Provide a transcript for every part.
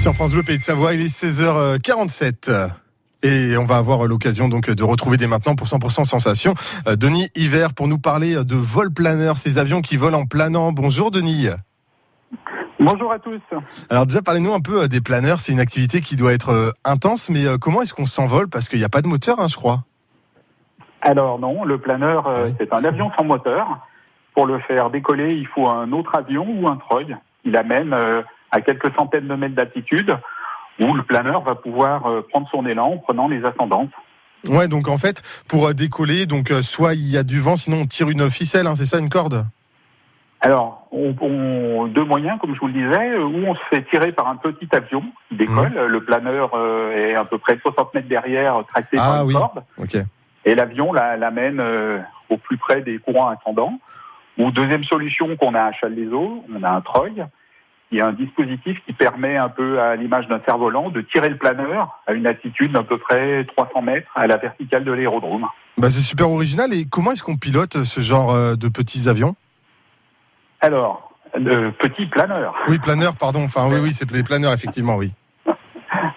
Sur France Bleu Pays de Savoie, il est 16h47. Et on va avoir l'occasion donc de retrouver dès maintenant pour 100% sensation euh, Denis Hiver pour nous parler de vol planeur, ces avions qui volent en planant. Bonjour Denis. Bonjour à tous. Alors déjà parlez-nous un peu euh, des planeurs, c'est une activité qui doit être euh, intense, mais comment est-ce qu'on s'envole? Parce qu'il n'y a pas de moteur, hein, je crois. Alors non, le planeur Oui. c'est un avion sans moteur. Pour le faire décoller, il faut un autre avion ou un treuil. Il amène euh, à quelques centaines de mètres d'altitude où le planeur va pouvoir euh, prendre son élan en prenant les ascendances. Ouais, donc en fait, pour euh, décoller, donc euh, soit il y a du vent, sinon on tire une ficelle, hein, c'est ça, une corde? Alors, on, on- deux moyens, comme je vous le disais, où on se fait tirer par un petit avion qui décolle. Le planeur est à peu près 60 mètres derrière, tracté Ah par une oui. corde. Et l'avion la- l'amène euh, au plus près des courants ascendants. Ou deuxième solution qu'on a à Châles-les-Eaux, on a un treuil. Il y a un dispositif qui permet un peu à l'image d'un cerf-volant de tirer le planeur à une altitude d'à peu près 300 mètres à la verticale de l'aérodrome. Bah, c'est super original. Et comment est-ce qu'on pilote ce genre euh, de petits avions? Alors, le petit planeur. Oui, planeur, pardon. Enfin, oui, oui, c'est les planeurs, effectivement, oui.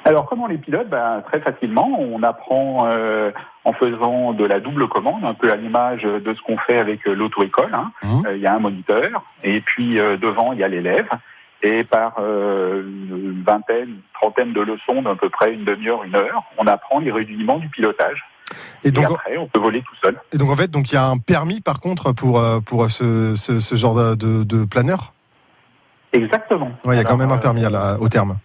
Alors, comment on les pilote ben, Très facilement. On apprend euh, en faisant de la double commande, un peu à l'image de ce qu'on fait avec euh, l'auto-école. hein. Euh, Il y a un moniteur, et puis euh, devant, il y a l'élève. Et par euh, une vingtaine, une trentaine de leçons d'à peu près une demi-heure, une heure, on apprend les rudiments du pilotage. Et Et, donc, après, on peut voler tout seul. et donc en fait, donc il y a un permis par contre pour euh, pour ce, ce, ce genre de, de, planeur? Exactement. Ouais, il y a quand même un euh, permis à la- au terme.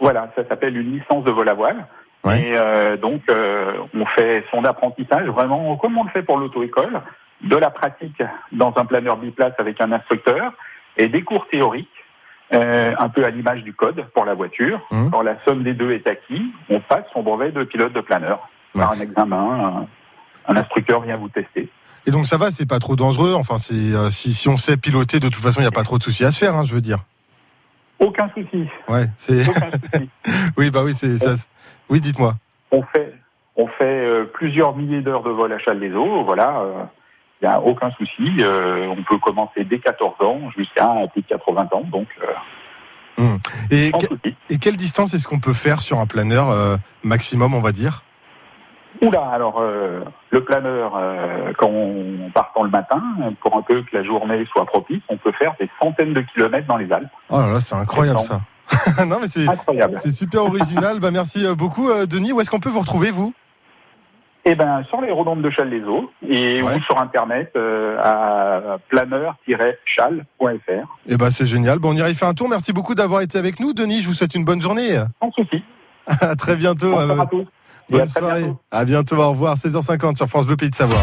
Voilà, ça s'appelle une licence de vol à voile. Ouais. Et euh, donc, euh, on fait son apprentissage vraiment comme on le fait pour l'auto-école, de la pratique dans un planeur biplace avec un instructeur et des cours théoriques, euh, un peu à l'image du code pour la voiture. Mhm. Quand la somme des deux est acquis, on passe son brevet de pilote de planeur par un examen. Un, un instructeur vient vous tester. Et donc ça va, c'est pas trop dangereux. Enfin, c'est euh, si, si on sait piloter, de toute façon, il n'y a pas trop de soucis à se faire, hein, je veux dire. Aucun souci, Ouais, c'est. oui, bah oui, c'est ça. Oui, dites-moi. On fait, on fait euh, plusieurs milliers d'heures de vol à Châles-les-Eaux. Voilà, il n'y a aucun souci. Euh, on peut commencer dès 14 ans jusqu'à plus de 80 ans, donc euh, Et, sans que- souci. et quelle distance est-ce qu'on peut faire sur un planeur euh, maximum, on va dire? Oula, alors le planeur, quand on partant le matin, pour un peu que la journée soit propice, on peut faire des centaines de kilomètres dans les Alpes. Oh là là, c'est incroyable ça. non mais c'est super original. bah merci beaucoup, Denis. Où est-ce qu'on peut vous retrouver vous? Eh ben, sur l'aérodrome de Châles-les-Eaux et Ouais. ou sur internet euh, à planeur-châles.fr. Eh ben c'est génial. Bon, on ira y faire un tour. Merci beaucoup d'avoir été avec nous, Denis. Je vous souhaite une bonne journée. Sans souci. à très bientôt. Bonsoir Euh, à tous. Et Bonne à soirée. bientôt. À bientôt. Au revoir. 16h50 sur France Bleu Pays de Savoie.